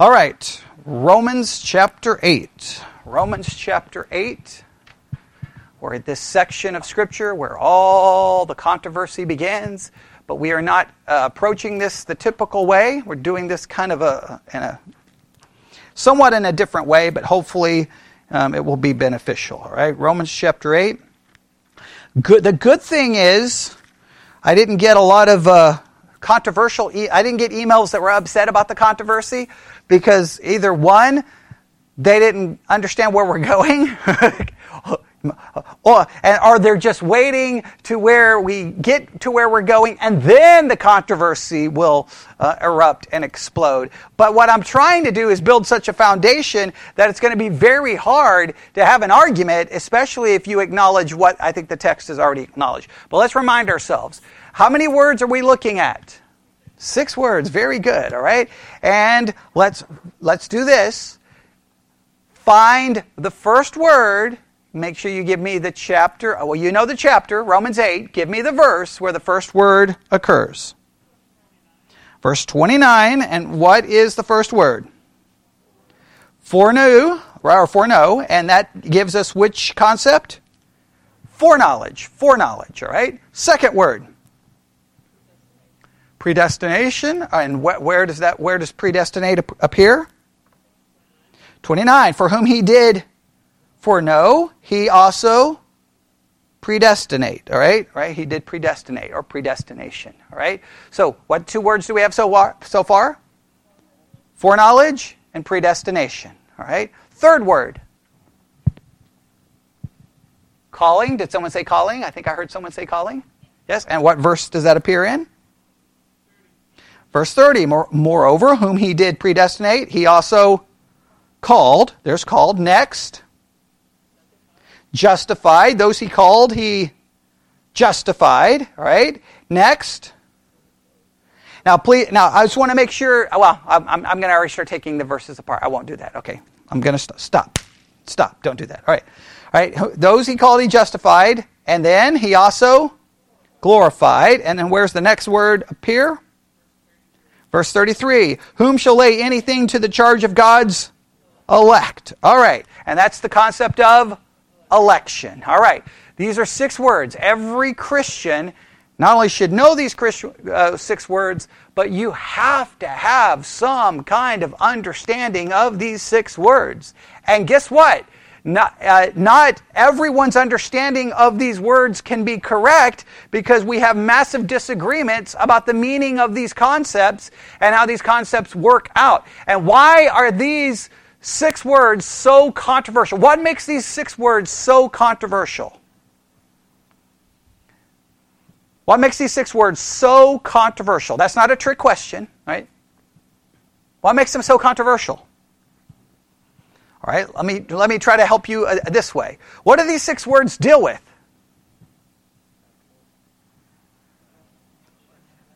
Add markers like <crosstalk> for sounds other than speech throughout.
All right, Romans chapter 8. Romans chapter 8. We're at this section of Scripture where all the controversy begins, but we are not uh, approaching this the typical way. We're doing this kind of a, in a somewhat in a different way, but hopefully um, it will be beneficial. All right, Romans chapter 8. Good, the good thing is, I didn't get a lot of uh, controversial. E- I didn't get emails that were upset about the controversy because either one, they didn't understand where we're going, <laughs> or, and are they just waiting to where we get to where we're going, and then the controversy will uh, erupt and explode. But what I'm trying to do is build such a foundation that it's going to be very hard to have an argument, especially if you acknowledge what I think the text has already acknowledged. But let's remind ourselves: how many words are we looking at? Six words, very good, all right? And let's let's do this. Find the first word, make sure you give me the chapter. Uh, well, you know the chapter, Romans 8. Give me the verse where the first word occurs. Verse 29, and what is the first word? Foreknew, or foreknow, and that gives us which concept? Foreknowledge, foreknowledge, all right? Second word predestination uh, and where does that where does predestinate appear? 29 for whom he did foreknow he also predestinate all right? Right? He did predestinate or predestination all right? So what two words do we have so so far? Foreknowledge and predestination all right? Third word. Calling. Did someone say calling? I think i heard someone say calling. Yes? And what verse does that appear in Verse 30, moreover, whom he did predestinate, he also called. There's called. Next. Justified. Those he called, he justified. All right. Next. Now, please. Now, I just want to make sure. Well, I'm, I'm going to already start taking the verses apart. I won't do that. Okay. I'm going to st- stop. Stop. Don't do that. All right. All right. Those he called, he justified, and then he also glorified. And then where's the next word appear? Verse 33 Whom shall lay anything to the charge of God's elect? All right. And that's the concept of election. All right. These are six words. Every Christian not only should know these uh, six words, but you have to have some kind of understanding of these six words. And guess what? Not, uh, not everyone's understanding of these words can be correct because we have massive disagreements about the meaning of these concepts and how these concepts work out. And why are these six words so controversial? What makes these six words so controversial? What makes these six words so controversial? That's not a trick question, right? What makes them so controversial? All right, let me, let me try to help you uh, this way. What do these six words deal with?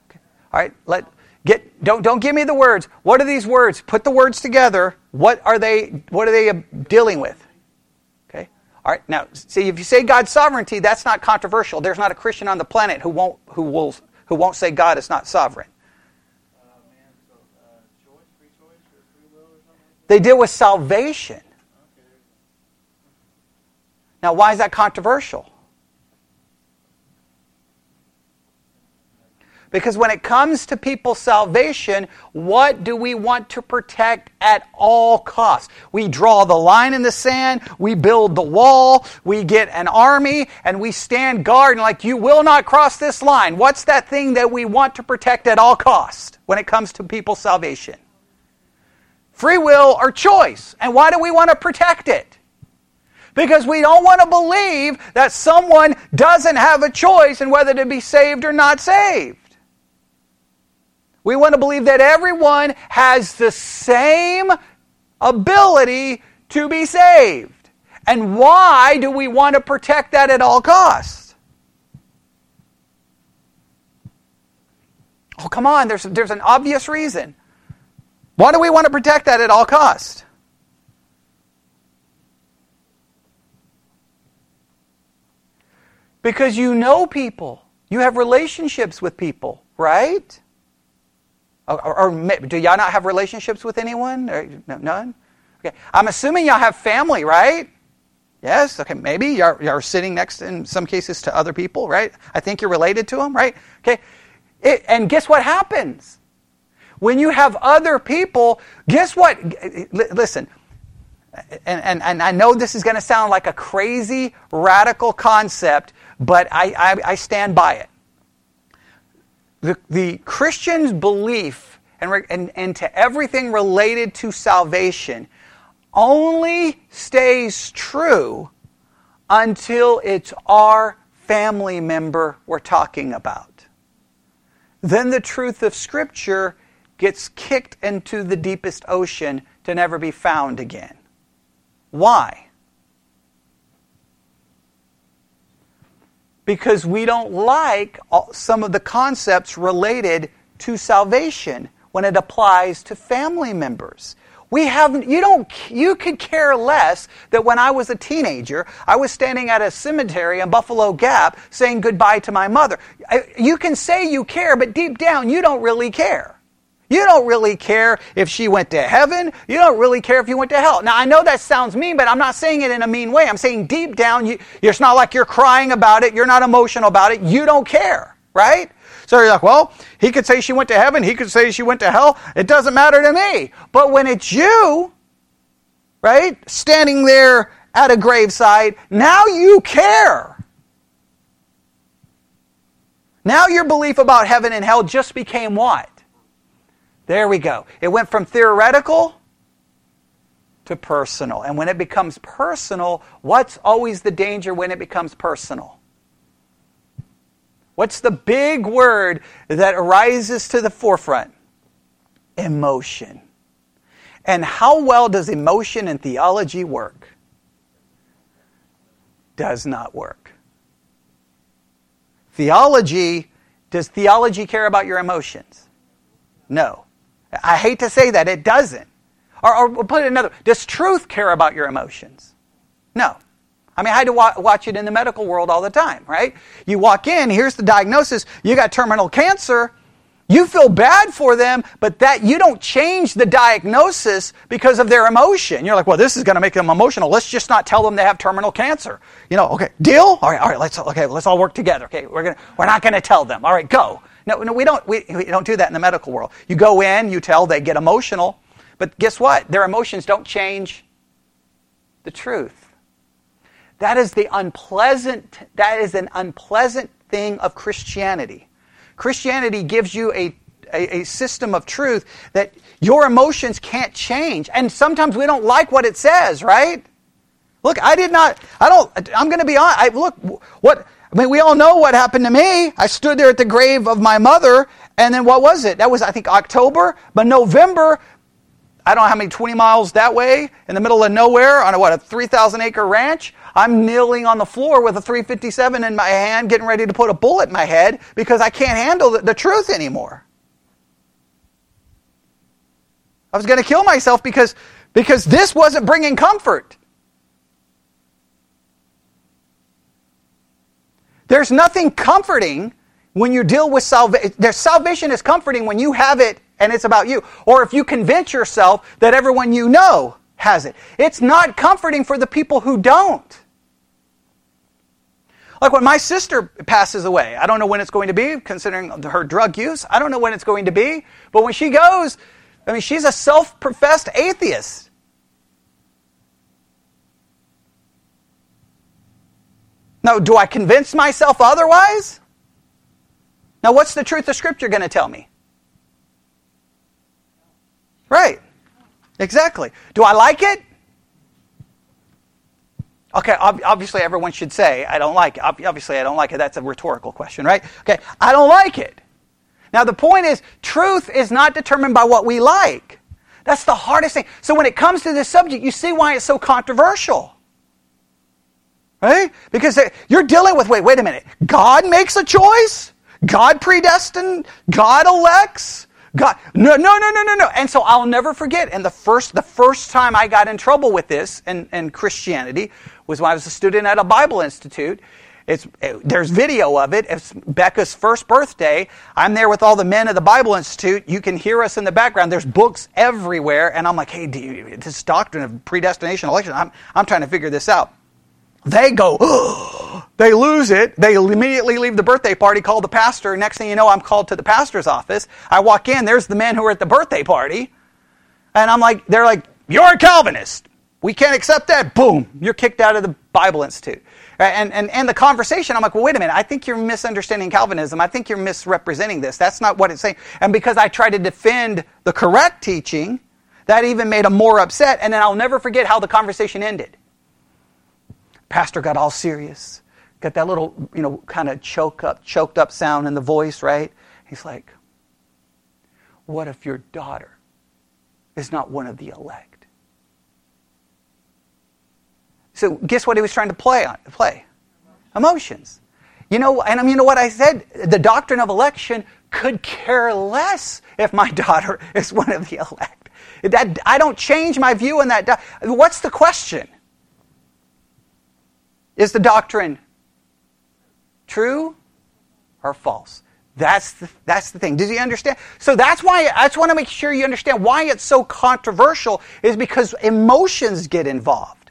Okay. All right, let, get, don't, don't give me the words. What are these words? Put the words together. What are they, what are they uh, dealing with? Okay, all right, now, see, if you say God's sovereignty, that's not controversial. There's not a Christian on the planet who won't, who will, who won't say God is not sovereign. They deal with salvation. Now, why is that controversial? Because when it comes to people's salvation, what do we want to protect at all costs? We draw the line in the sand, we build the wall, we get an army, and we stand guard and like, you will not cross this line. What's that thing that we want to protect at all costs when it comes to people's salvation? Free will or choice. And why do we want to protect it? Because we don't want to believe that someone doesn't have a choice in whether to be saved or not saved. We want to believe that everyone has the same ability to be saved. And why do we want to protect that at all costs? Oh, come on, there's, there's an obvious reason. Why do we want to protect that at all cost? Because you know people. You have relationships with people, right? Or, or, or do y'all not have relationships with anyone? Or, no, none? Okay. I'm assuming y'all have family, right? Yes. Okay. Maybe you're, you're sitting next, in some cases, to other people, right? I think you're related to them, right? Okay. It, and guess what happens? When you have other people, guess what? Listen, and, and, and I know this is going to sound like a crazy, radical concept, but I, I, I stand by it. The, the Christian's belief and, and, and to everything related to salvation only stays true until it's our family member we're talking about. Then the truth of Scripture gets kicked into the deepest ocean to never be found again. Why? Because we don't like some of the concepts related to salvation when it applies to family members. We have you don't you could care less that when I was a teenager, I was standing at a cemetery in Buffalo Gap saying goodbye to my mother. You can say you care, but deep down you don't really care. You don't really care if she went to heaven. You don't really care if you went to hell. Now, I know that sounds mean, but I'm not saying it in a mean way. I'm saying deep down, you, it's not like you're crying about it. You're not emotional about it. You don't care, right? So you're like, well, he could say she went to heaven. He could say she went to hell. It doesn't matter to me. But when it's you, right, standing there at a graveside, now you care. Now your belief about heaven and hell just became what? There we go. It went from theoretical to personal. And when it becomes personal, what's always the danger when it becomes personal? What's the big word that arises to the forefront? Emotion. And how well does emotion and theology work? Does not work. Theology, does theology care about your emotions? No. I hate to say that, it doesn't. Or, or put it another does truth care about your emotions? No. I mean, I had to wa- watch it in the medical world all the time, right? You walk in, here's the diagnosis, you got terminal cancer. You feel bad for them, but that you don't change the diagnosis because of their emotion. You're like, well, this is going to make them emotional. Let's just not tell them they have terminal cancer. You know, okay, deal? All right, all right, let's okay, let's all work together. Okay, we're gonna we're not going to tell them. All right, go. No, no, we don't, we, we don't do that in the medical world. You go in, you tell, they get emotional, but guess what? Their emotions don't change the truth. That is the unpleasant, that is an unpleasant thing of Christianity. Christianity gives you a, a, a, system of truth that your emotions can't change. And sometimes we don't like what it says, right? Look, I did not, I don't, I'm going to be honest. I, look, what, I mean, we all know what happened to me. I stood there at the grave of my mother, and then what was it? That was, I think, October. But November, I don't know how many 20 miles that way, in the middle of nowhere, on a, what, a 3,000 acre ranch. I'm kneeling on the floor with a 357 in my hand, getting ready to put a bullet in my head because I can't handle the, the truth anymore. I was going to kill myself because, because this wasn't bringing comfort. There's nothing comforting when you deal with salvation. There's salvation is comforting when you have it and it's about you. Or if you convince yourself that everyone you know has it. It's not comforting for the people who don't. Like when my sister passes away, I don't know when it's going to be, considering her drug use. I don't know when it's going to be. But when she goes, I mean, she's a self professed atheist. Now, do I convince myself otherwise? Now, what's the truth of Scripture going to tell me? Right. Exactly. Do I like it? Okay, obviously everyone should say, I don't like it. Obviously, I don't like it. That's a rhetorical question, right? Okay, I don't like it. Now, the point is, truth is not determined by what we like. That's the hardest thing. So, when it comes to this subject, you see why it's so controversial. Right? Because you're dealing with, wait, wait a minute. God makes a choice? God predestined? God elects? God, no, no, no, no, no, no. And so I'll never forget. And the first, the first time I got in trouble with this in, in Christianity was when I was a student at a Bible institute. It's, it, there's video of it. It's Becca's first birthday. I'm there with all the men of the Bible Institute. You can hear us in the background. There's books everywhere. And I'm like, hey, do you, this doctrine of predestination election, I'm, I'm trying to figure this out. They go, <gasps> they lose it. They immediately leave the birthday party, call the pastor. Next thing you know, I'm called to the pastor's office. I walk in, there's the men who are at the birthday party. And I'm like, they're like, you're a Calvinist. We can't accept that. Boom, you're kicked out of the Bible Institute. And, and, and the conversation, I'm like, well, wait a minute. I think you're misunderstanding Calvinism. I think you're misrepresenting this. That's not what it's saying. And because I tried to defend the correct teaching, that even made them more upset. And then I'll never forget how the conversation ended. Pastor got all serious, got that little, you know, kind of choke up, choked up sound in the voice, right? He's like, what if your daughter is not one of the elect? So guess what he was trying to play on? Play emotions. You know, and I mean, you know what I said? The doctrine of election could care less if my <laughs> daughter is one of the elect. That I don't change my view on that. What's the question? Is the doctrine true or false? That's the, that's the thing. Does he understand? So that's why I just want to make sure you understand why it's so controversial is because emotions get involved.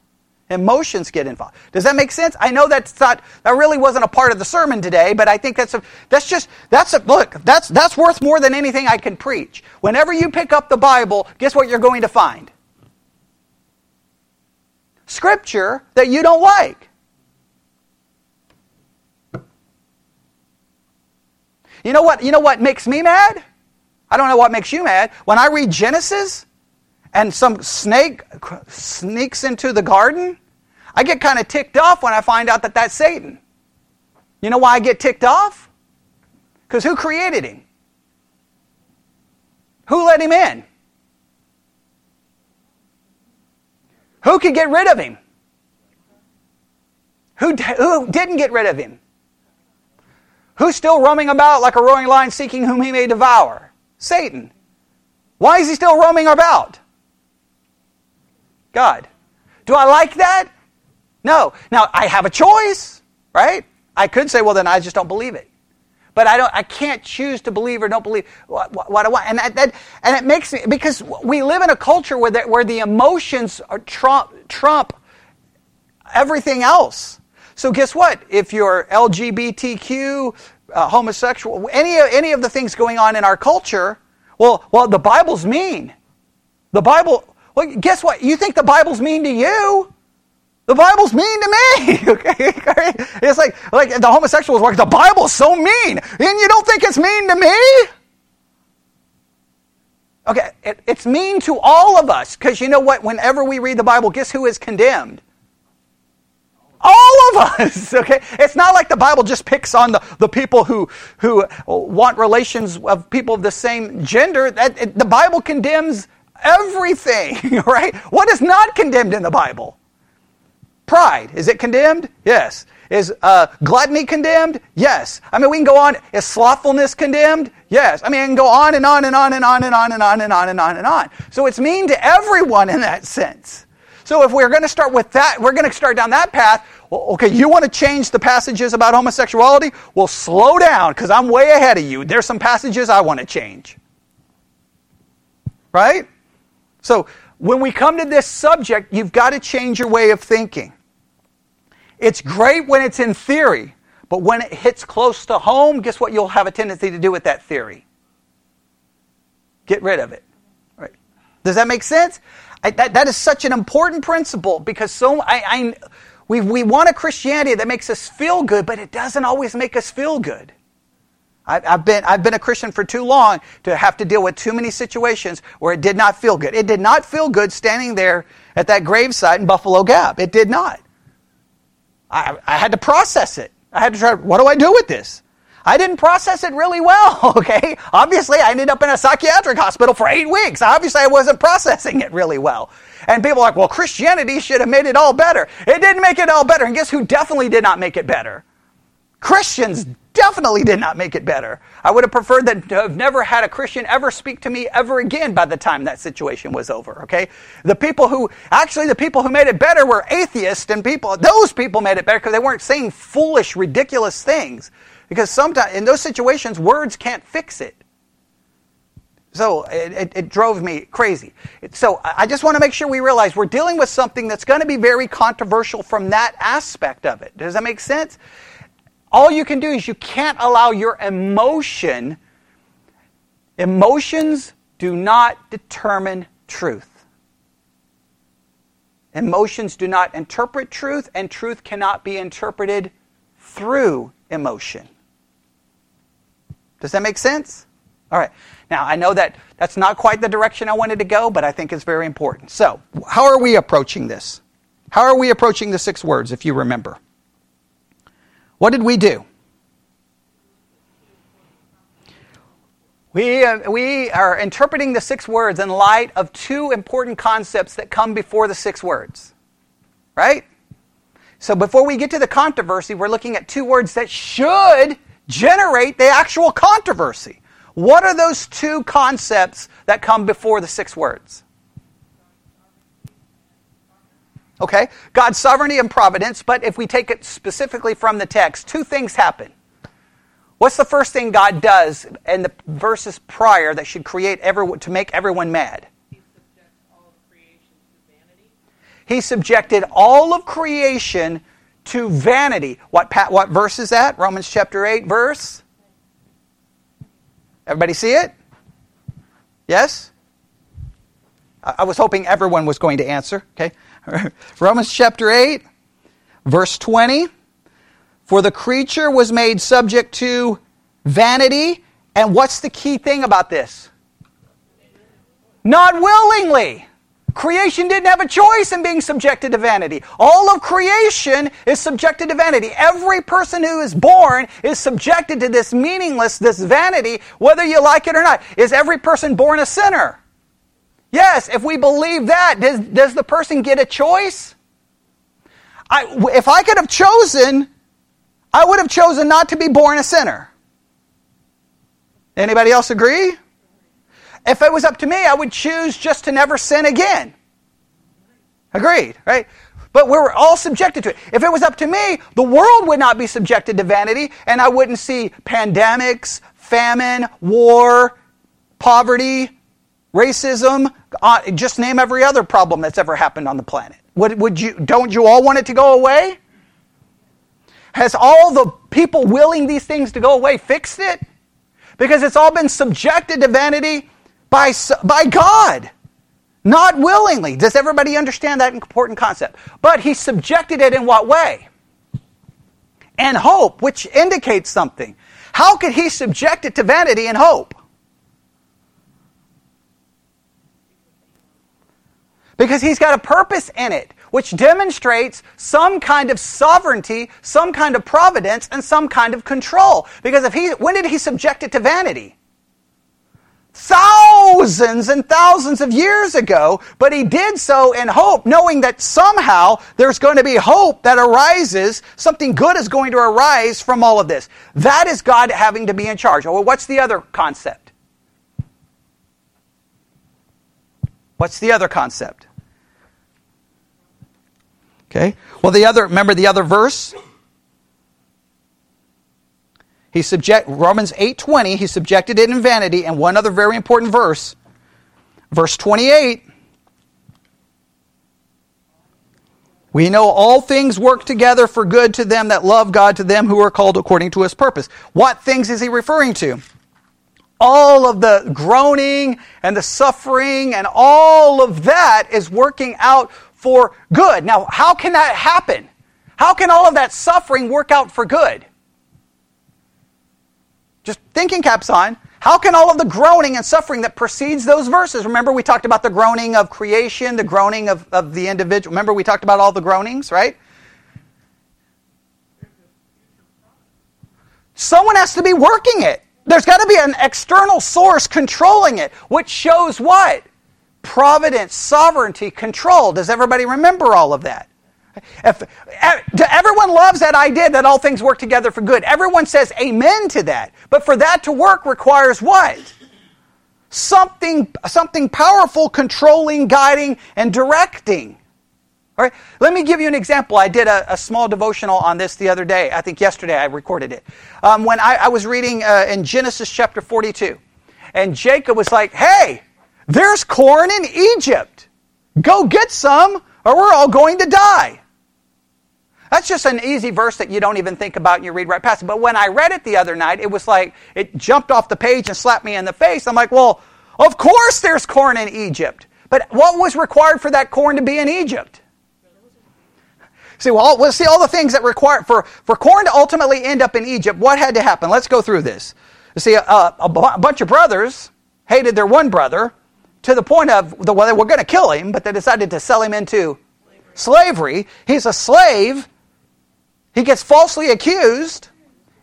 Emotions get involved. Does that make sense? I know that's not that really wasn't a part of the sermon today, but I think that's a that's just that's a look, that's that's worth more than anything I can preach. Whenever you pick up the Bible, guess what you're going to find? Scripture that you don't like. You know what? You know what makes me mad? I don't know what makes you mad. When I read Genesis and some snake sneaks into the garden I get kind of ticked off when I find out that that's Satan. You know why I get ticked off? Because who created him? Who let him in? Who could get rid of him? Who, who didn't get rid of him? Who's still roaming about like a roaring lion seeking whom he may devour? Satan. Why is he still roaming about? God. Do I like that? No. Now, I have a choice, right? I could say, well, then I just don't believe it. But I don't. I can't choose to believe or don't believe what, what, what I want, and that, that, and it makes me because we live in a culture where the, where the emotions trump trump everything else. So guess what? If you're LGBTQ, uh, homosexual, any any of the things going on in our culture, well, well, the Bible's mean. The Bible. Well, guess what? You think the Bible's mean to you? The Bible's mean to me. <laughs> Okay, <laughs> it's like like the homosexuals work. The Bible's so mean, and you don't think it's mean to me? Okay, it, it's mean to all of us because you know what? Whenever we read the Bible, guess who is condemned? All of us. <laughs> Okay, it's not like the Bible just picks on the, the people who who want relations of people of the same gender. That the Bible condemns everything. <laughs> Right? What is not condemned in the Bible? Pride, is it condemned? Yes. Is uh, gluttony condemned? Yes. I mean, we can go on. Is slothfulness condemned? Yes. I mean, I can go on and on and on and on and on and on and on and on and on. So it's mean to everyone in that sense. So if we're going to start with that, we're going to start down that path. Well, okay, you want to change the passages about homosexuality? Well, slow down because I'm way ahead of you. There's some passages I want to change. Right? So when we come to this subject, you've got to change your way of thinking. It's great when it's in theory, but when it hits close to home, guess what you'll have a tendency to do with that theory? Get rid of it. Right? Does that make sense? I, that, that is such an important principle because so I, I we, we want a Christianity that makes us feel good, but it doesn't always make us feel good. I've been, I've been a Christian for too long to have to deal with too many situations where it did not feel good. It did not feel good standing there at that gravesite in Buffalo Gap. It did not. I, I had to process it. I had to try, what do I do with this? I didn't process it really well, <laughs> okay? Obviously, I ended up in a psychiatric hospital for eight weeks. Obviously, I wasn't <laughs> processing it really well. And people are like, well, Christianity should have made it all better. It didn't make it all better. And guess who definitely did not make it better? Christians definitely did not make it better. I would have preferred that to have never had a Christian ever speak to me ever again by the time that situation was over, okay? The people who, actually, the people who made it better were atheists and people, those people made it better because they weren't saying foolish, ridiculous things. Because sometimes, in those situations, words can't fix it. So it, it, it, drove me crazy. So I just want to make sure we realize we're dealing with something that's going to be very controversial from that aspect of it. Does that make sense? All you can do is you can't allow your emotion, emotions do not determine truth. Emotions do not interpret truth, and truth cannot be interpreted through emotion. Does that make sense? All right. Now, I know that that's not quite the direction I wanted to go, but I think it's very important. So, how are we approaching this? How are we approaching the six words, if you remember? What did we do? We, uh, we are interpreting the six words in light of two important concepts that come before the six words. Right? So before we get to the controversy, we're looking at two words that should generate the actual controversy. What are those two concepts that come before the six words? Okay, God's sovereignty and providence, but if we take it specifically from the text, two things happen. What's the first thing God does in the verses prior that should create everyone to make everyone mad? He subjected all of creation to vanity. What, what verse is that? Romans chapter 8, verse? Everybody see it? Yes? I was hoping everyone was going to answer. Okay. <laughs> Romans chapter 8, verse 20. For the creature was made subject to vanity. And what's the key thing about this? Not willingly. Creation didn't have a choice in being subjected to vanity. All of creation is subjected to vanity. Every person who is born is subjected to this meaningless, this vanity, whether you like it or not. Is every person born a sinner? Yes, if we believe that, does, does the person get a choice? I, if I could have chosen, I would have chosen not to be born a sinner. Anybody else agree? If it was up to me, I would choose just to never sin again. Agreed, right? But we're all subjected to it. If it was up to me, the world would not be subjected to vanity, and I wouldn't see pandemics, famine, war, poverty, racism, uh, just name every other problem that's ever happened on the planet. Would, would you, don't you all want it to go away? Has all the people willing these things to go away fixed it? Because it's all been subjected to vanity by, by God, not willingly. Does everybody understand that important concept? But he subjected it in what way? And hope, which indicates something. How could he subject it to vanity and hope? Because he's got a purpose in it, which demonstrates some kind of sovereignty, some kind of providence, and some kind of control. Because if he, when did he subject it to vanity? Thousands and thousands of years ago, but he did so in hope, knowing that somehow there's going to be hope that arises, something good is going to arise from all of this. That is God having to be in charge. Well, what's the other concept? What's the other concept? Okay. Well, the other, remember the other verse? He subject Romans 8:20, he subjected it in vanity and one other very important verse. Verse 28 We know all things work together for good to them that love God, to them who are called according to his purpose. What things is he referring to? All of the groaning and the suffering and all of that is working out for good. Now, how can that happen? How can all of that suffering work out for good? Just thinking caps on. How can all of the groaning and suffering that precedes those verses? Remember, we talked about the groaning of creation, the groaning of, of the individual. Remember, we talked about all the groanings, right? Someone has to be working it. There's got to be an external source controlling it, which shows what? Providence, sovereignty, control. Does everybody remember all of that? If, everyone loves that idea that all things work together for good. Everyone says amen to that. But for that to work requires what? Something, something powerful controlling, guiding, and directing. All right, let me give you an example. I did a, a small devotional on this the other day. I think yesterday I recorded it. Um, when I, I, was reading uh, in Genesis chapter 42, and Jacob was like, hey, there's corn in Egypt. Go get some, or we're all going to die. That's just an easy verse that you don't even think about and you read right past it. But when I read it the other night, it was like it jumped off the page and slapped me in the face. I'm like, well, of course there's corn in Egypt. But what was required for that corn to be in Egypt? See, well, let's see all the things that require for, for corn to ultimately end up in Egypt. What had to happen? Let's go through this. You see, uh, a, a, bunch of brothers hated their one brother to the point of the, well, they were going to kill him, but they decided to sell him into slavery. He's a slave he gets falsely accused,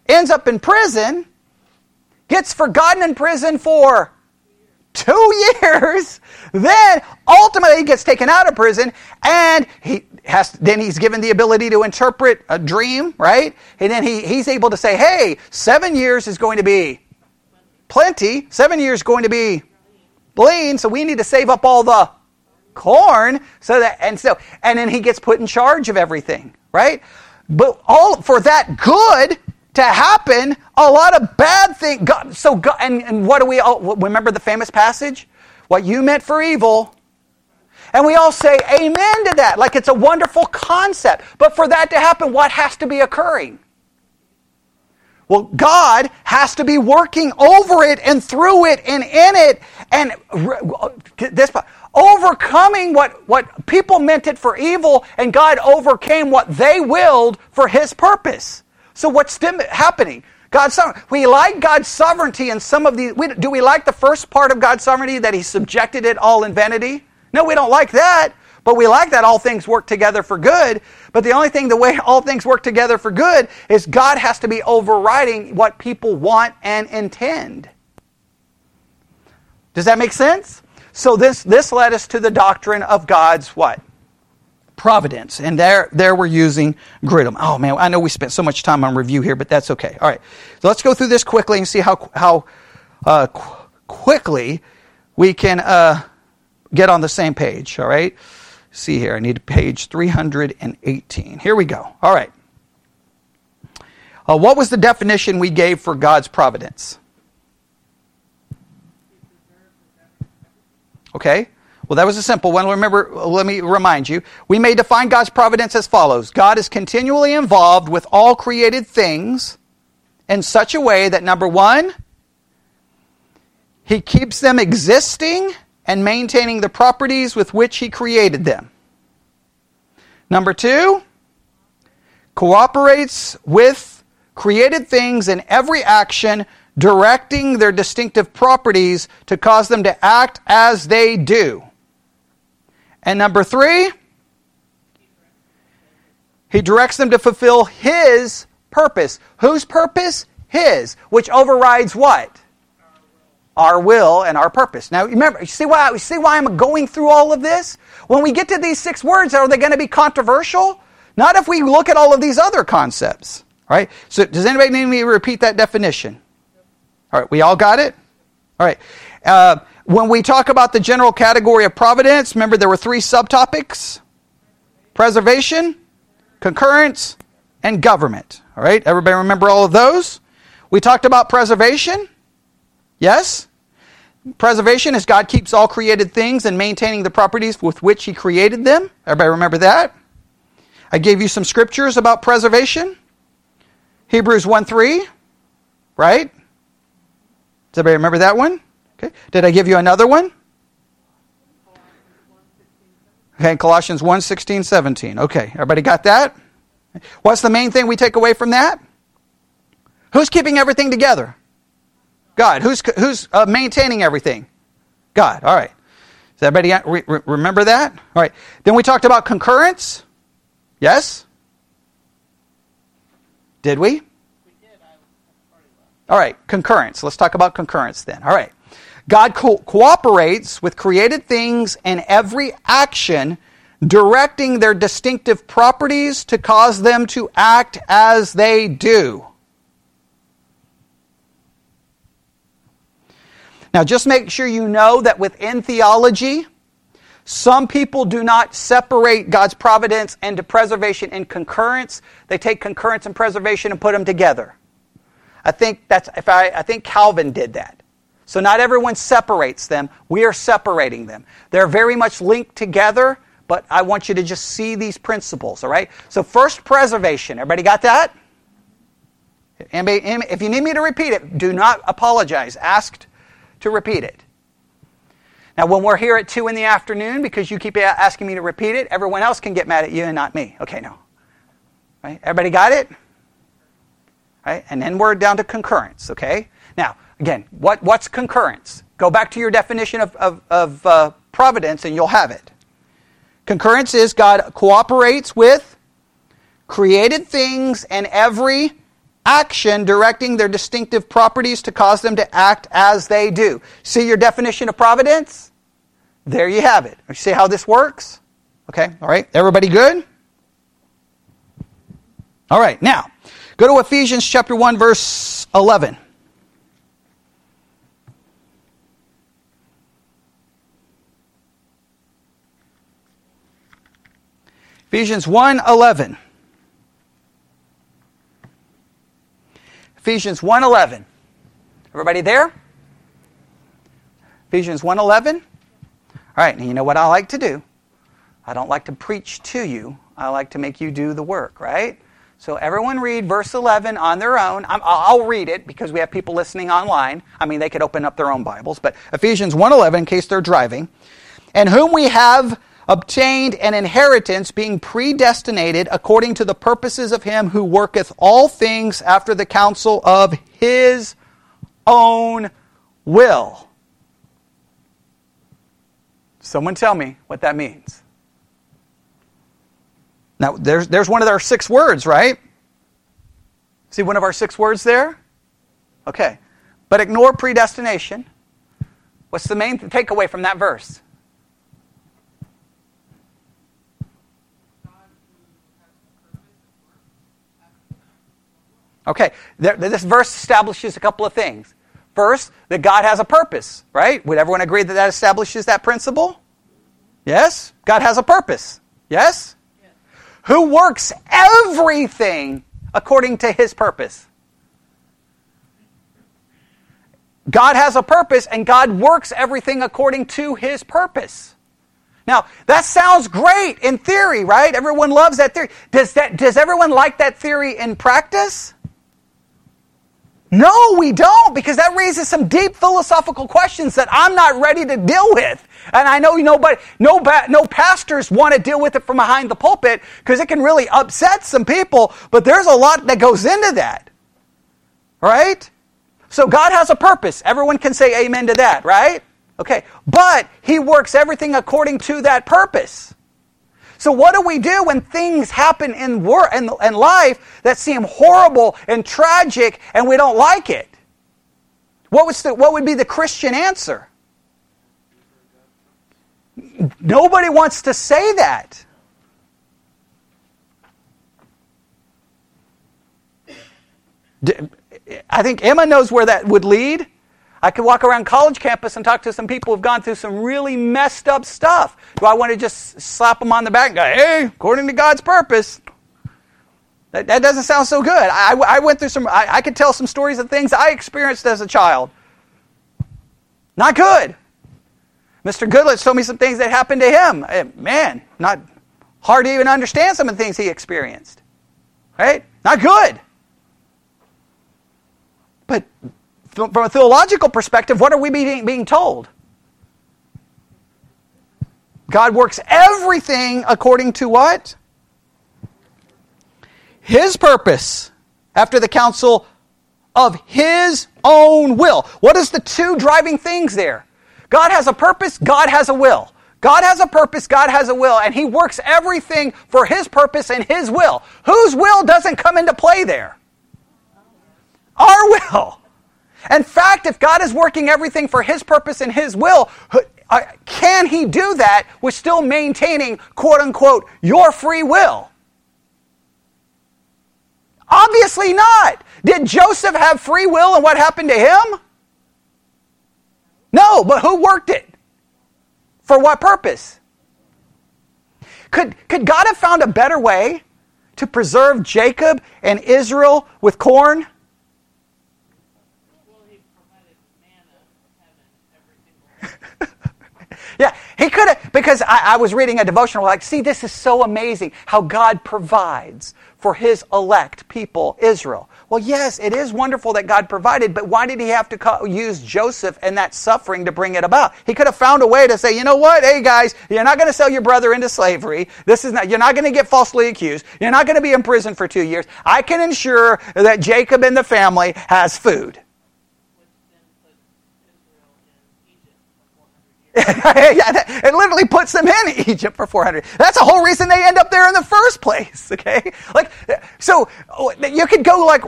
ends up in prison, gets forgotten in prison for two <laughs> years, then ultimately he gets taken out of prison, and he has then he's given the ability to interpret a dream, right? And then he, he's able to say, hey, seven years is going to be plenty, seven years going to be lean, so we need to save up all the corn so that and so and then he gets put in charge of everything, right? But all for that good to happen, a lot of bad things. God, so, God, and, and what do we all remember the famous passage? What you meant for evil. And we all say amen to that, like it's a wonderful concept. But for that to happen, what has to be occurring? Well, God has to be working over it and through it and in it. And this overcoming what, what people meant it for evil, and God overcame what they willed for His purpose. So what's happening? God's we like God's sovereignty in some of these. We, do we like the first part of God's sovereignty that He subjected it all in vanity? No, we don't like that. But we like that all things work together for good. But the only thing, the way all things work together for good, is God has to be overriding what people want and intend. Does that make sense? So this, this led us to the doctrine of God's what? Providence. And there, there we're using Grudem. Oh man, I know we spent so much time on review here, but that's okay. All right. So let's go through this quickly and see how, how uh, qu- quickly we can uh, get on the same page. All right. See here, I need page 318. Here we go. All right. Uh, what was the definition we gave for God's providence? Okay? Well, that was a simple one. Remember, let me remind you. We may define God's providence as follows God is continually involved with all created things in such a way that, number one, He keeps them existing and maintaining the properties with which He created them. Number two, cooperates with created things in every action directing their distinctive properties to cause them to act as they do. And number three, he directs them to fulfill his purpose. Whose purpose? His, which overrides what? Our will and our purpose. Now, remember, you see why, you see why I'm going through all of this? When we get to these six words, are they going to be controversial? Not if we look at all of these other concepts. Right? So, does anybody need me to repeat that definition? All right, we all got it? All right. Uh, when we talk about the general category of providence, remember there were three subtopics preservation, concurrence, and government. All right, everybody remember all of those? We talked about preservation. Yes? Preservation is God keeps all created things and maintaining the properties with which He created them. Everybody remember that? I gave you some scriptures about preservation. Hebrews 1 3, right? Does everybody remember that one? Okay. Did I give you another one? Okay, Colossians 1 16, 17. Okay, everybody got that? What's the main thing we take away from that? Who's keeping everything together? God. Who's, who's uh, maintaining everything? God. All right. Does everybody re- remember that? All right. Then we talked about concurrence. Yes? Did we? All right, concurrence. Let's talk about concurrence then. All right. God co- cooperates with created things in every action, directing their distinctive properties to cause them to act as they do. Now, just make sure you know that within theology, some people do not separate God's providence into preservation and concurrence. They take concurrence and preservation and put them together. I think that's if I, I think Calvin did that. So not everyone separates them. We are separating them. They're very much linked together, but I want you to just see these principles, all right? So first preservation. Everybody got that? If you need me to repeat it, do not apologize. Asked to repeat it. Now, when we're here at 2 in the afternoon, because you keep asking me to repeat it, everyone else can get mad at you and not me. Okay, no. Right? Everybody got it? Right? And then we're down to concurrence, okay? Now, again, what, what's concurrence? Go back to your definition of, of, of uh, providence and you'll have it. Concurrence is God cooperates with created things and every action directing their distinctive properties to cause them to act as they do. See your definition of providence? There you have it. You see how this works? Okay, all right. Everybody good? All right, now, go to Ephesians chapter 1, verse 11. Ephesians 1 11. Ephesians 1 11. Everybody there? Ephesians 1 11. All right, now you know what I like to do? I don't like to preach to you. I like to make you do the work, right? So everyone read verse 11 on their own. i will read it because we have people listening online. I mean, they could open up their own Bibles, but Ephesians 1:11 in case they're driving. And whom we have obtained an inheritance being predestinated according to the purposes of him who worketh all things after the counsel of his own will Someone tell me what that means. Now, there's, there's one of our six words, right? See one of our six words there? Okay. But ignore predestination. What's the main takeaway from that verse? Okay, this verse establishes a couple of things. First, that God has a purpose, right? Would everyone agree that that establishes that principle? Yes? God has a purpose. Yes? Who works everything according to his purpose? God has a purpose and God works everything according to his purpose. Now, that sounds great in theory, right? Everyone loves that theory. Does, that, does everyone like that theory in practice? No, we don't, because that raises some deep philosophical questions that I'm not ready to deal with. And I know nobody, no, no pastors want to deal with it from behind the pulpit because it can really upset some people, but there's a lot that goes into that. Right? So God has a purpose. Everyone can say amen to that, right? Okay. But He works everything according to that purpose. So, what do we do when things happen in, wor- in, in life that seem horrible and tragic and we don't like it? What, was the, what would be the Christian answer? Nobody wants to say that. I think Emma knows where that would lead. I could walk around college campus and talk to some people who've gone through some really messed up stuff. Do I want to just slap them on the back and go, hey, according to God's purpose? That, that doesn't sound so good. I, I went through some, I, I could tell some stories of things I experienced as a child. Not good. Mr. Goodlet's told me some things that happened to him. Eh, man, not hard to even understand some of the things he experienced. Right? Not good. But from a theological perspective, what are we being, being told? God works everything according to what? His purpose after the counsel of His own will. What is the two driving things there? God has a purpose, God has a will. God has a purpose, God has a will, and He works everything for His purpose and His will. Whose will doesn't come into play there? Our will. In fact, if God is working everything for His purpose and His will, uh, can he do that with still maintaining, quote unquote, your free will? Obviously not. Did Joseph have free will and what happened to him? No, but who worked it? For what purpose? Could, could God have found a better way to preserve Jacob and Israel with corn? Yeah, he could have, because I, I, was reading a devotional, like, see, this is so amazing how God provides for his elect people, Israel. Well, yes, it is wonderful that God provided, but why did he have to use Joseph and that suffering to bring it about? He could have found a way to say, you know what, hey guys, you're not going to sell your brother into slavery. This is not, you're not going to get falsely accused. You're not going to be in prison for two years. I can ensure that Jacob and the family has food. <laughs> it literally puts them in Egypt for 400. That's the whole reason they end up there in the first place, <laughs> okay? Like, so oh, you could go like,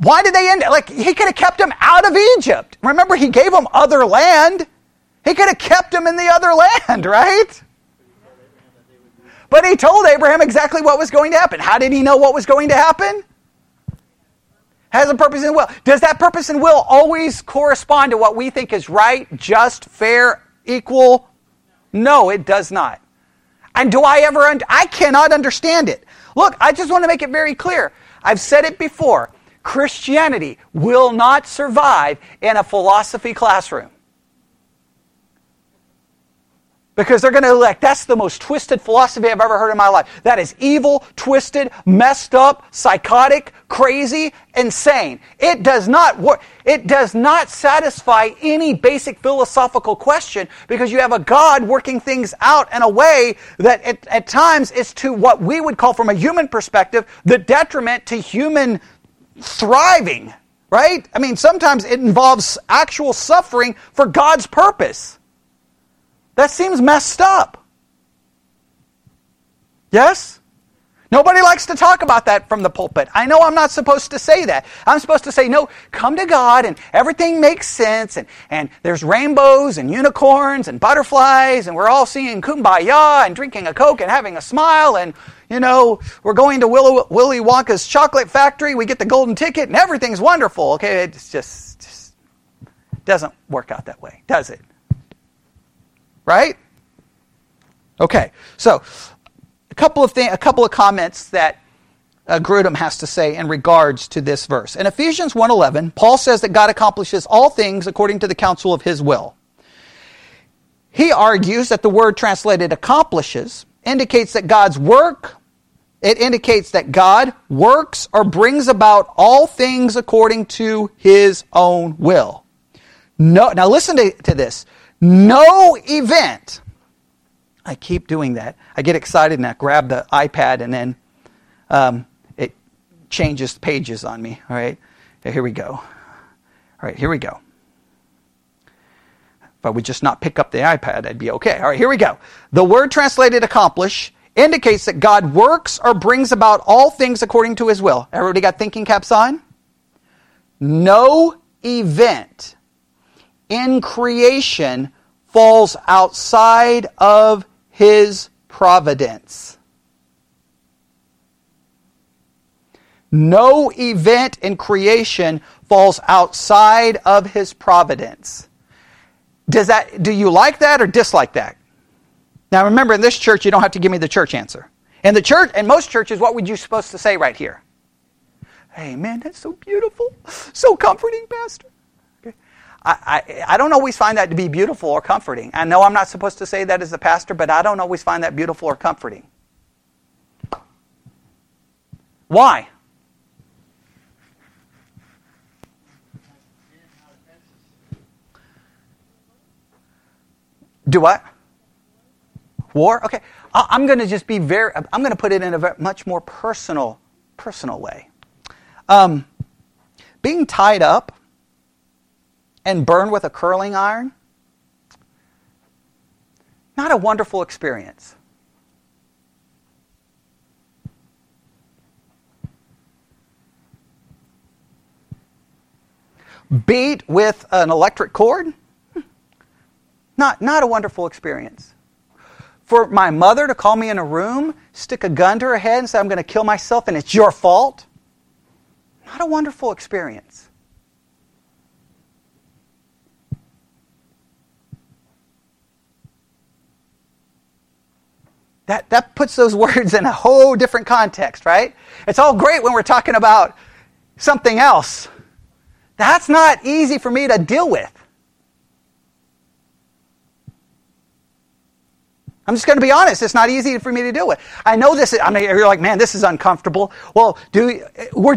why did they end Like, he could have kept them out of Egypt. Remember, he gave them other land. He could have kept them in the other land, <laughs> right? But he told Abraham exactly what was going to happen. How did he know what was going to happen? Has a purpose and will. Does that purpose and will always correspond to what we think is right, just, fair, equal? No, it does not. And do I ever, un- I cannot understand it. Look, I just want to make it very clear. I've said it before. Christianity will not survive in a philosophy classroom. Because they're going to elect, that's the most twisted philosophy I've ever heard in my life. That is evil, twisted, messed up, psychotic, crazy, insane. It does not work. It does not satisfy any basic philosophical question because you have a God working things out in a way that at, at times is to what we would call from a human perspective the detriment to human thriving. Right? I mean, sometimes it involves actual suffering for God's purpose. That seems messed up. Yes? Nobody likes to talk about that from the pulpit. I know I'm not supposed to say that. I'm supposed to say, no, come to God and everything makes sense and, and there's rainbows and unicorns and butterflies and we're all singing kumbaya and drinking a Coke and having a smile and, you know, we're going to Willy, Willy Wonka's chocolate factory. We get the golden ticket and everything's wonderful. Okay, it just, just doesn't work out that way, does it? Right? Okay, so a couple of things, a couple of comments that uh, Grudem has to say in regards to this verse. In Ephesians 1:11, Paul says that God accomplishes all things according to the counsel of his will. He argues that the word translated accomplishes indicates that God's work it indicates that God works or brings about all things according to his own will. No, now listen to, to this. No event. I keep doing that. I get excited and I grab the iPad and then um, it changes pages on me. All right, here we go. All right, here we go. If I would just not pick up the iPad, I'd be okay. All right, here we go. The word translated accomplish indicates that God works or brings about all things according to his will. Everybody got thinking caps on? No event in creation falls outside of his providence. No event in creation falls outside of his providence. Does that do you like that or dislike that? Now remember in this church you don't have to give me the church answer. In the church in most churches what would you supposed to say right here? Hey man, that's so beautiful. So comforting, pastor. I, I, I, don't always find that to be beautiful or comforting. I know I'm not supposed to say that as a pastor, but I don't always find that beautiful or comforting. Why? Do what? War? Okay. I'm going to just be very, I'm going to put it in a much more personal, personal way. Um, being tied up and burn with a curling iron? Not a wonderful experience. Beat with an electric cord? Not, not a wonderful experience. For my mother to call me in a room, stick a gun to her head, and say, I'm going to kill myself and it's your fault. Not a wonderful experience. That, that puts those <laughs> words in a whole different context, right? It's all great when we're talking about something else. That's not easy for me to deal with. I'm just going to be honest. It's not easy for me to deal with. I know this. I mean, you're like, man, this is uncomfortable. Well, do we're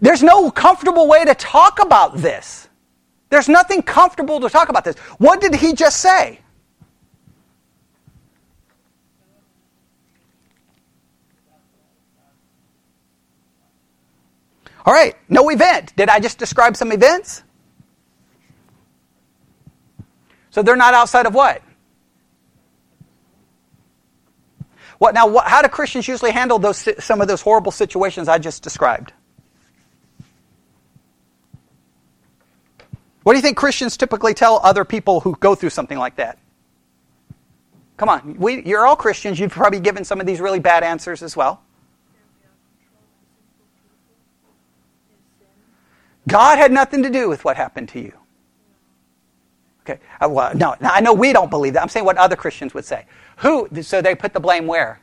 there's no comfortable way to talk about this. There's nothing comfortable to talk about this. What did he just say? All right, no event. Did I just describe some events? So they're not outside of what? What now? What, how do Christians usually handle those some of those horrible situations I just described? What do you think Christians typically tell other people who go through something like that? Come on, we, you're all Christians. You've probably given some of these really bad answers as well. God had nothing to do with what happened to you. Okay. Uh, well, no, I know we don't believe that. I'm saying what other Christians would say. Who? So they put the blame where?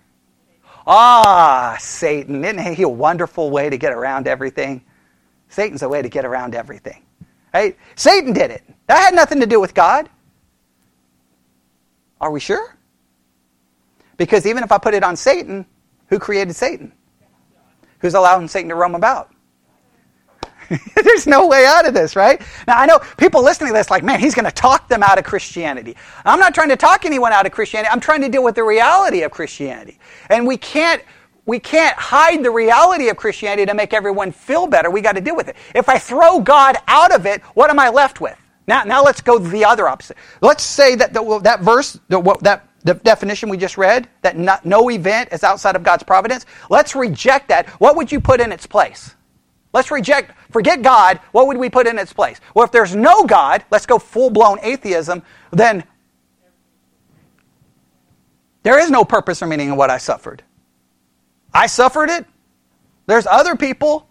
Ah, Satan. Isn't he a wonderful way to get around everything? Satan's a way to get around everything. Right? Satan did it. That had nothing to do with God. Are we sure? Because even if I put it on Satan, who created Satan? Who's allowing Satan to roam about? <laughs> There's no way out of this, right? Now, I know people listening to this like, man, he's going to talk them out of Christianity. I'm not trying to talk anyone out of Christianity. I'm trying to deal with the reality of Christianity. And we can't we can't hide the reality of Christianity to make everyone feel better. We got to deal with it. If I throw God out of it, what am I left with? Now, now let's go the other opposite. Let's say that the, that verse, the, that the definition we just read, that not, no event is outside of God's providence. Let's reject that. What would you put in its place? Let's reject, forget God. What would we put in its place? Well, if there's no God, let's go full blown atheism, then there is no purpose or meaning in what I suffered. I suffered it. There's other people.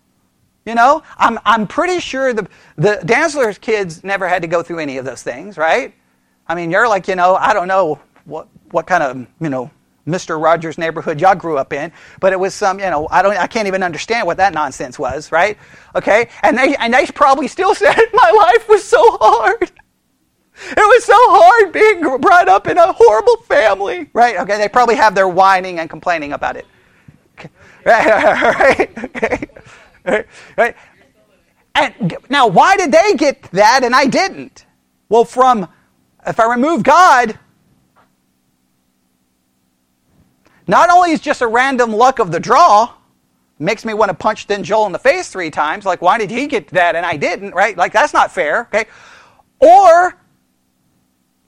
You know, I'm, I'm pretty sure the, the Dansler's kids never had to go through any of those things, right? I mean, you're like, you know, I don't know what, what kind of, you know, Mr. Rogers neighborhood y'all grew up in, but it was some, you know, I don't, I can't even understand what that nonsense was, right? Okay, and they, and they probably still <laughs> said, my life was so hard. It was so hard being brought up in a horrible family, right? Okay, they probably have their whining and complaining about it. Okay. <laughs> Right, okay. right, right. And now, why did they get that and I didn't? Well, from if I remove God, Not only is just a random luck of the draw, makes me want to punch then Joel in the face three times. Like, why did he get that and I didn't? Right? Like, that's not fair. Okay. Or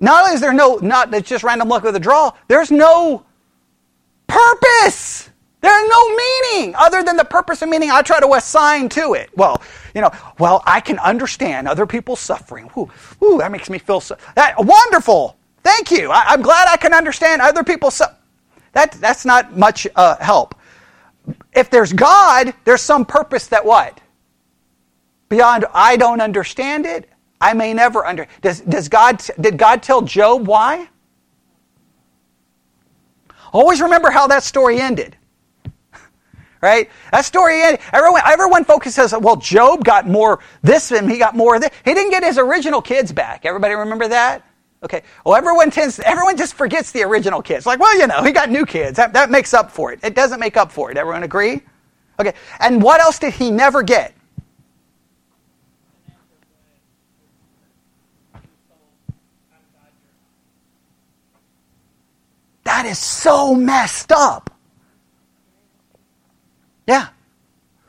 not only is there no not it's just random luck of the draw, there's no purpose. There's no meaning other than the purpose and meaning I try to assign to it. Well, you know, well, I can understand other people's suffering. Ooh, ooh that makes me feel so that wonderful. Thank you. I, am glad I can understand other people's suffering. That, that's not much uh, help. If there's God, there's some purpose that what? Beyond I don't understand it, I may never under. Does, does God, did God tell Job why? Always remember how that story ended. <laughs> right? That story ended. Everyone, everyone focuses, well, Job got more this and he got more of this. He didn't get his original kids back. Everybody remember that? Okay. Well, everyone tends, everyone just forgets the original kids. Like, well, you know, he got new kids. That, that makes up for it. It doesn't make up for it. Everyone agree? Okay. And what else did he never get? That is so messed up. Yeah.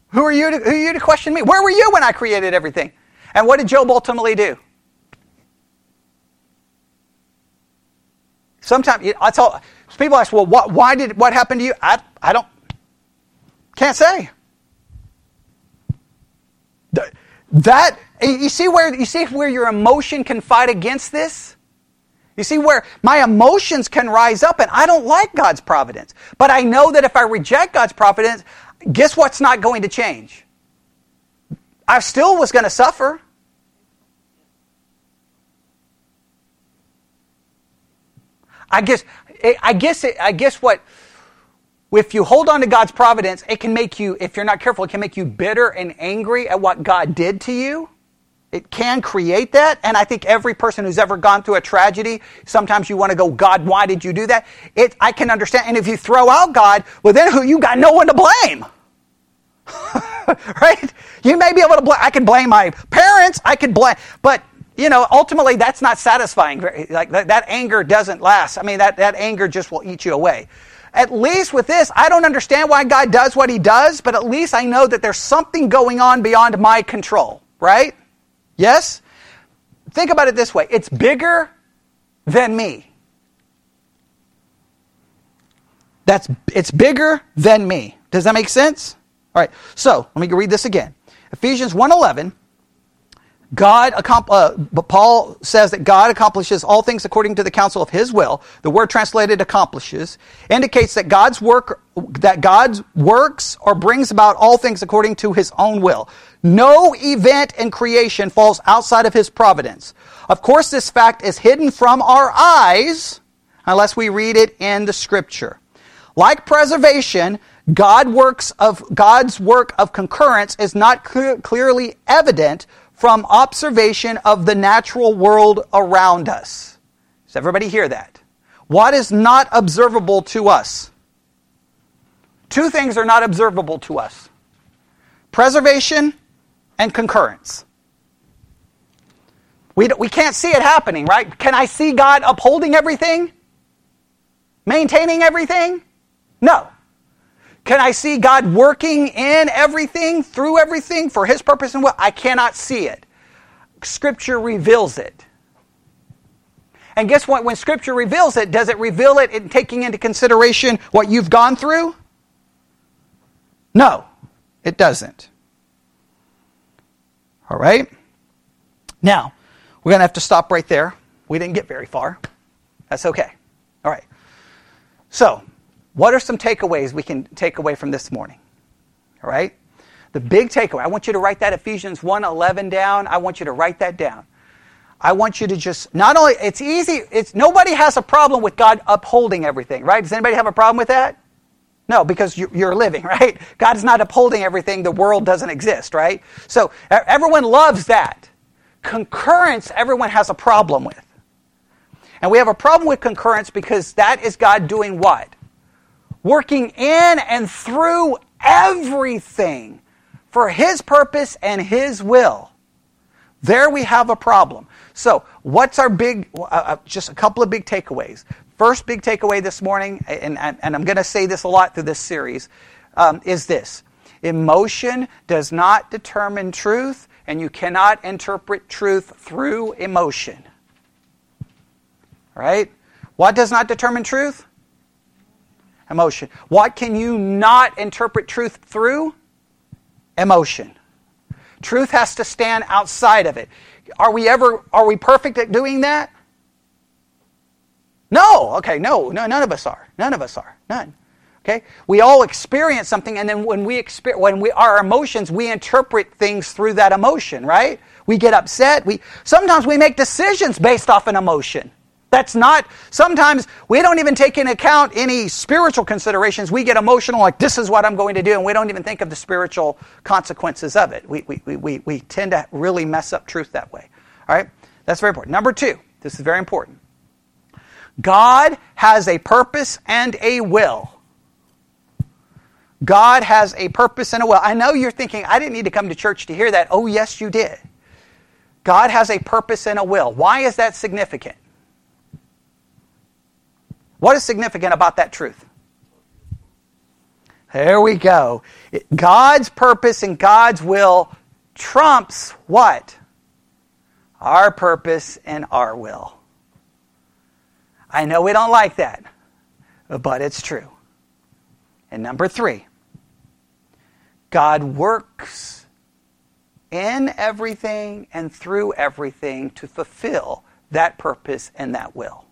Who are you to, who are you to question me? Where were you when I created everything? And what did Job ultimately do? Sometimes I tell people ask, well, what, why did what happened to you? I I don't can't say. That you see where you see where your emotion can fight against this. You see where my emotions can rise up and I don't like God's providence. But I know that if I reject God's providence, guess what's not going to change? I still was going to suffer. I guess eh, I guess I guess what if you hold on to God's providence, it can make you if you're not careful, it can make you bitter and angry at what God did to you. It can create that, and I think every person who's ever gone through a tragedy, sometimes you want to go, God, why did you do that? It, I can understand. And if you throw out God, well, then who you got no one to blame, <laughs> right? You may be able to blame. I can blame my parents. I could blame, but you know, ultimately that's not satisfying. Like that, that anger doesn't last. I mean, that, that anger just will eat you away. At least with this, I don't understand why God does what he does, but at least I know that there's something going on beyond my control, right? Yes? Think about it this way it's bigger than me. That's, it's bigger than me. Does that make sense? All right, so let me read this again. Ephesians 1.11 God, uh, Paul says that God accomplishes all things according to the counsel of His will. The word translated accomplishes indicates that God's work, that God's works or brings about all things according to His own will. No event in creation falls outside of His providence. Of course, this fact is hidden from our eyes unless we read it in the Scripture. Like preservation, God works of God's work of concurrence is not clear, clearly evident from observation of the natural world around us. Does everybody hear that? What is not observable to us? Two things are not observable to us preservation and concurrence. We, we can't see it happening, right? Can I see God upholding everything? Maintaining everything? No. Can I see God working in everything, through everything, for His purpose and will? I cannot see it. Scripture reveals it. And guess what? When Scripture reveals it, does it reveal it in taking into consideration what you've gone through? No, it doesn't. All right? Now, we're going to have to stop right there. We didn't get very far. That's okay. All right. So, what are some takeaways we can take away from this morning? All right? The big takeaway, I want you to write that Ephesians 1:11 down. I want you to write that down. I want you to just not only it's easy, it's nobody has a problem with God upholding everything, right? Does anybody have a problem with that? No, because you're living, <laughs> right? God is not upholding everything. The world doesn't exist, right? So everyone loves that. Concurrence, everyone has a problem with. And we have a problem with concurrence because that is God doing what? Working in and through everything for His purpose and His will. There we have a problem. So, what's our big, uh, uh just a couple of big takeaways. First big takeaway this morning, and, and, and I'm going to say this a lot through this series, um, is this emotion does not determine truth, and you cannot interpret truth through emotion. Right? What does not determine truth? Emotion. What can you not interpret truth through? Emotion. Truth has to stand outside of it. Are we ever are we perfect at doing that? No. Okay, no, no none of us are. None of us are. None. Okay? We all experience something and then when we experience when we our emotions, we interpret things through that emotion, right? We get upset. We sometimes we make decisions based off an emotion. That's not, sometimes we don't even take into account any spiritual considerations. We get emotional, like, this is what I'm going to do, and we don't even think of the spiritual consequences of it. We, we, we, we tend to really mess up truth that way. All right? That's very important. Number two, this is very important. God has a purpose and a will. God has a purpose and a will. I know you're thinking, I didn't need to come to church to hear that. Oh, yes, you did. God has a purpose and a will. Why is that significant? What is significant about that truth? There we go. God's purpose and God's will trumps what? Our purpose and our will. I know we don't like that, but it's true. And number three, God works in everything and through everything to fulfill that purpose and that will.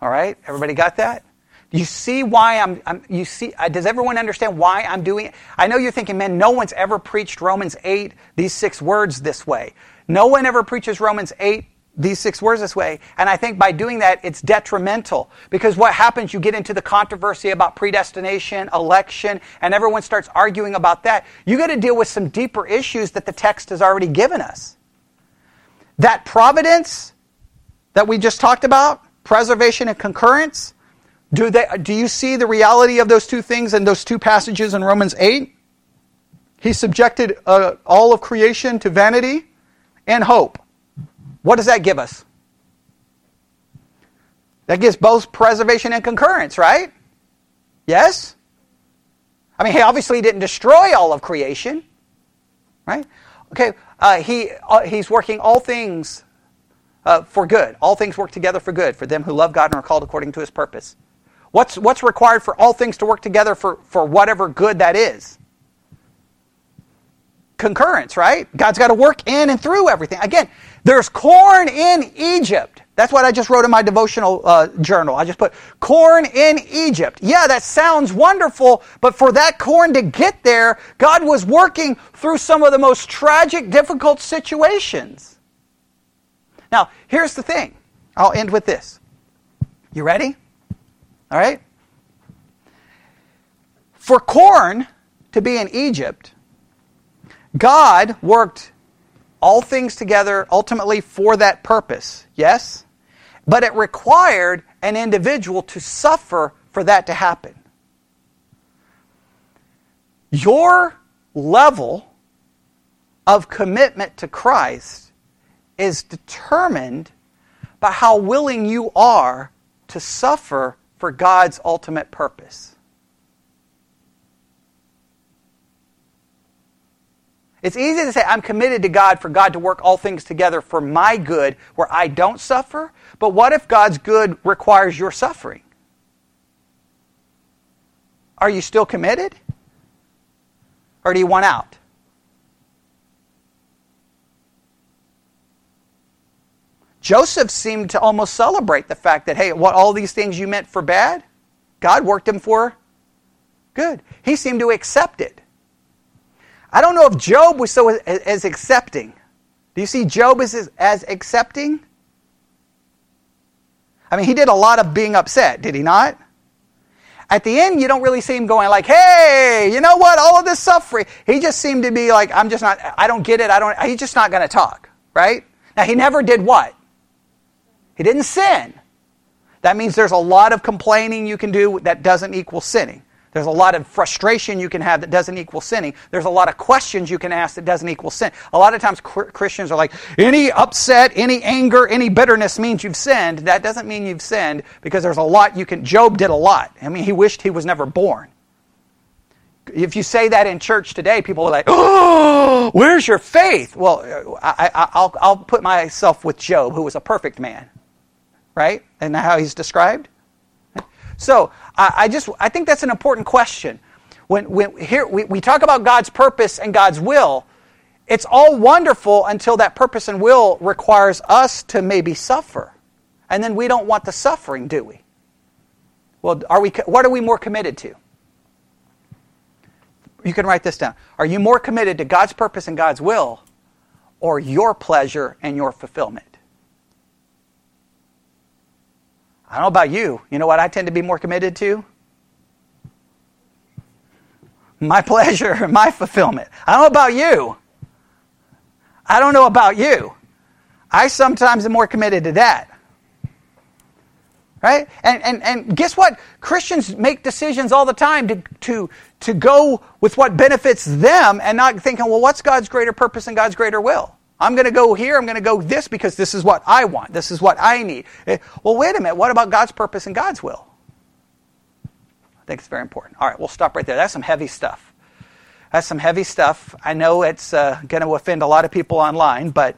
All right? Everybody got that? You see why I'm, I'm you see, uh, does everyone understand why I'm doing it? I know you're thinking, man, no one's ever preached Romans 8, these six words this way. No one ever preaches Romans 8, these six words this way. And I think by doing that, it's detrimental. Because what happens, you get into the controversy about predestination, election, and everyone starts arguing about that. You got to deal with some deeper issues that the text has already given us. That providence that we just talked about, preservation and concurrence, do, they, do you see the reality of those two things in those two passages in Romans 8? He subjected uh, all of creation to vanity and hope. What does that give us? That gives both preservation and concurrence, right? Yes? I mean, he obviously didn't destroy all of creation, right? Okay, uh, he, uh, he's working all things uh, for good. All things work together for good for them who love God and are called according to his purpose. What's, what's required for all things to work together for, for whatever good that is? Concurrence, right? God's got to work in and through everything. Again, there's corn in Egypt. That's what I just wrote in my devotional uh, journal. I just put corn in Egypt. Yeah, that sounds wonderful, but for that corn to get there, God was working through some of the most tragic, difficult situations. Now, here's the thing. I'll end with this. You ready? All right? For corn to be in Egypt, God worked all things together ultimately for that purpose, yes? But it required an individual to suffer for that to happen. Your level of commitment to Christ is determined by how willing you are to suffer for God's ultimate purpose. It's easy to say, I'm committed to God for God to work all things together for my good where I don't suffer. But what if God's good requires your suffering? Are you still committed? Or do you want out? Joseph seemed to almost celebrate the fact that, hey, what all these things you meant for bad, God worked them for good. He seemed to accept it. I don't know if Job was so as, accepting. Do you see Job as, as accepting? I mean, he did a lot of being upset, did he not? At the end, you don't really see him going like, "Hey, you know what? All of this suffering." He just seemed to be like, "I'm just not. I don't get it. I don't." He's just not going to talk, right? Now, he never did what? He didn't sin. That means there's a lot of complaining you can do that doesn't equal sinning. There's a lot of frustration you can have that doesn't equal sinning. There's a lot of questions you can ask that doesn't equal sin. A lot of times Christians are like, any upset, any anger, any bitterness means you've sinned. That doesn't mean you've sinned because there's a lot you can. Job did a lot. I mean, he wished he was never born. If you say that in church today, people are like, oh, where's your faith? Well, I, will put myself with Job, who was a perfect man, right? And how he's described. So I, I just I think that's an important question. When, when here we, we talk about God's purpose and God's will, it's all wonderful until that purpose and will requires us to maybe suffer. And then we don't want the suffering, do we? Well, are we what are we more committed to? You can write this down. Are you more committed to God's purpose and God's will or your pleasure and your fulfillment? I don't know about you. You know what I tend to be more committed to? My <laughs> pleasure, my fulfillment. I don't know about you. I don't know about you. I sometimes am more committed to that. Right? And, and, and guess what? Christians make decisions all the time to, to, to go with what benefits them and not thinking, well, what's God's greater purpose and God's greater will? I'm going to go here, I'm going to go this because this is what I want, this is what I need. Eh, well, wait a minute, what about God's purpose and God's will? I think it's very important. All right, we'll stop right there. That's some heavy stuff. That's some heavy stuff. I know it's uh, going to offend a lot of people online, but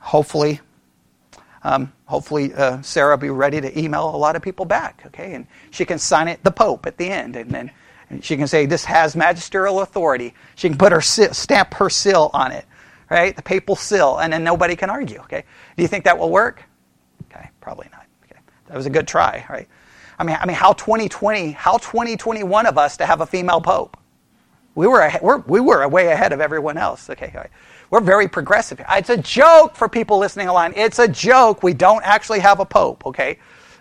hopefully, um, hopefully uh, Sarah will be ready to email a lot of people back, okay? And she can sign it the Pope at the end, and then she can say this has magisterial authority. She can put her stamp her seal on it right? The papal seal, and then nobody can argue, okay? Do you think that will work? Okay, probably not. Okay. That was a good try, right? I mean, I mean, how 2020, how 2021 of us to have a female pope? We were, we're, we were way ahead of everyone else. Okay, right. we're very progressive. Uh, it's a joke for people listening online. It's a joke. We don't actually have a pope. Okay,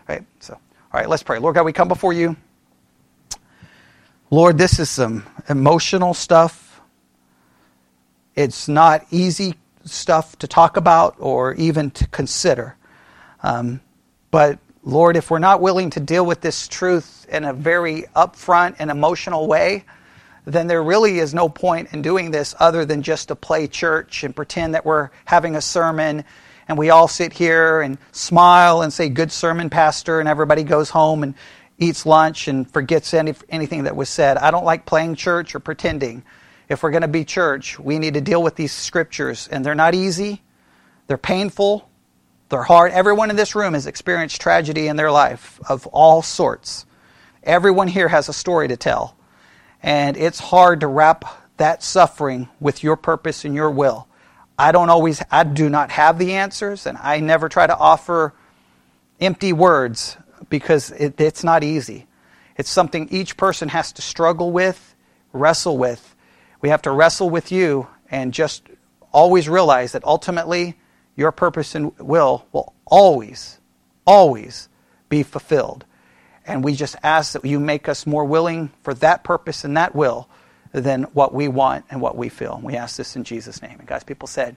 right. So, all right, let's pray. Lord God, we come before you. Lord, this is some emotional stuff. It's not easy stuff to talk about or even to consider. Um, but Lord, if we're not willing to deal with this truth in a very upfront and emotional way, then there really is no point in doing this other than just to play church and pretend that we're having a sermon and we all sit here and smile and say, Good sermon, Pastor, and everybody goes home and eats lunch and forgets any, anything that was said. I don't like playing church or pretending. If we're going to be church, we need to deal with these scriptures, and they're not easy, they're painful, they're hard. Everyone in this room has experienced tragedy in their life of all sorts. Everyone here has a story to tell. And it's hard to wrap that suffering with your purpose and your will. I don't always, I do not have the answers, and I never try to offer empty words because it, it's not easy. It's something each person has to struggle with, wrestle with. We have to wrestle with you and just always realize that ultimately your purpose and will will always, always be fulfilled. And we just ask that you make us more willing for that purpose and that will than what we want and what we feel. We ask this in Jesus' name. And God's people said,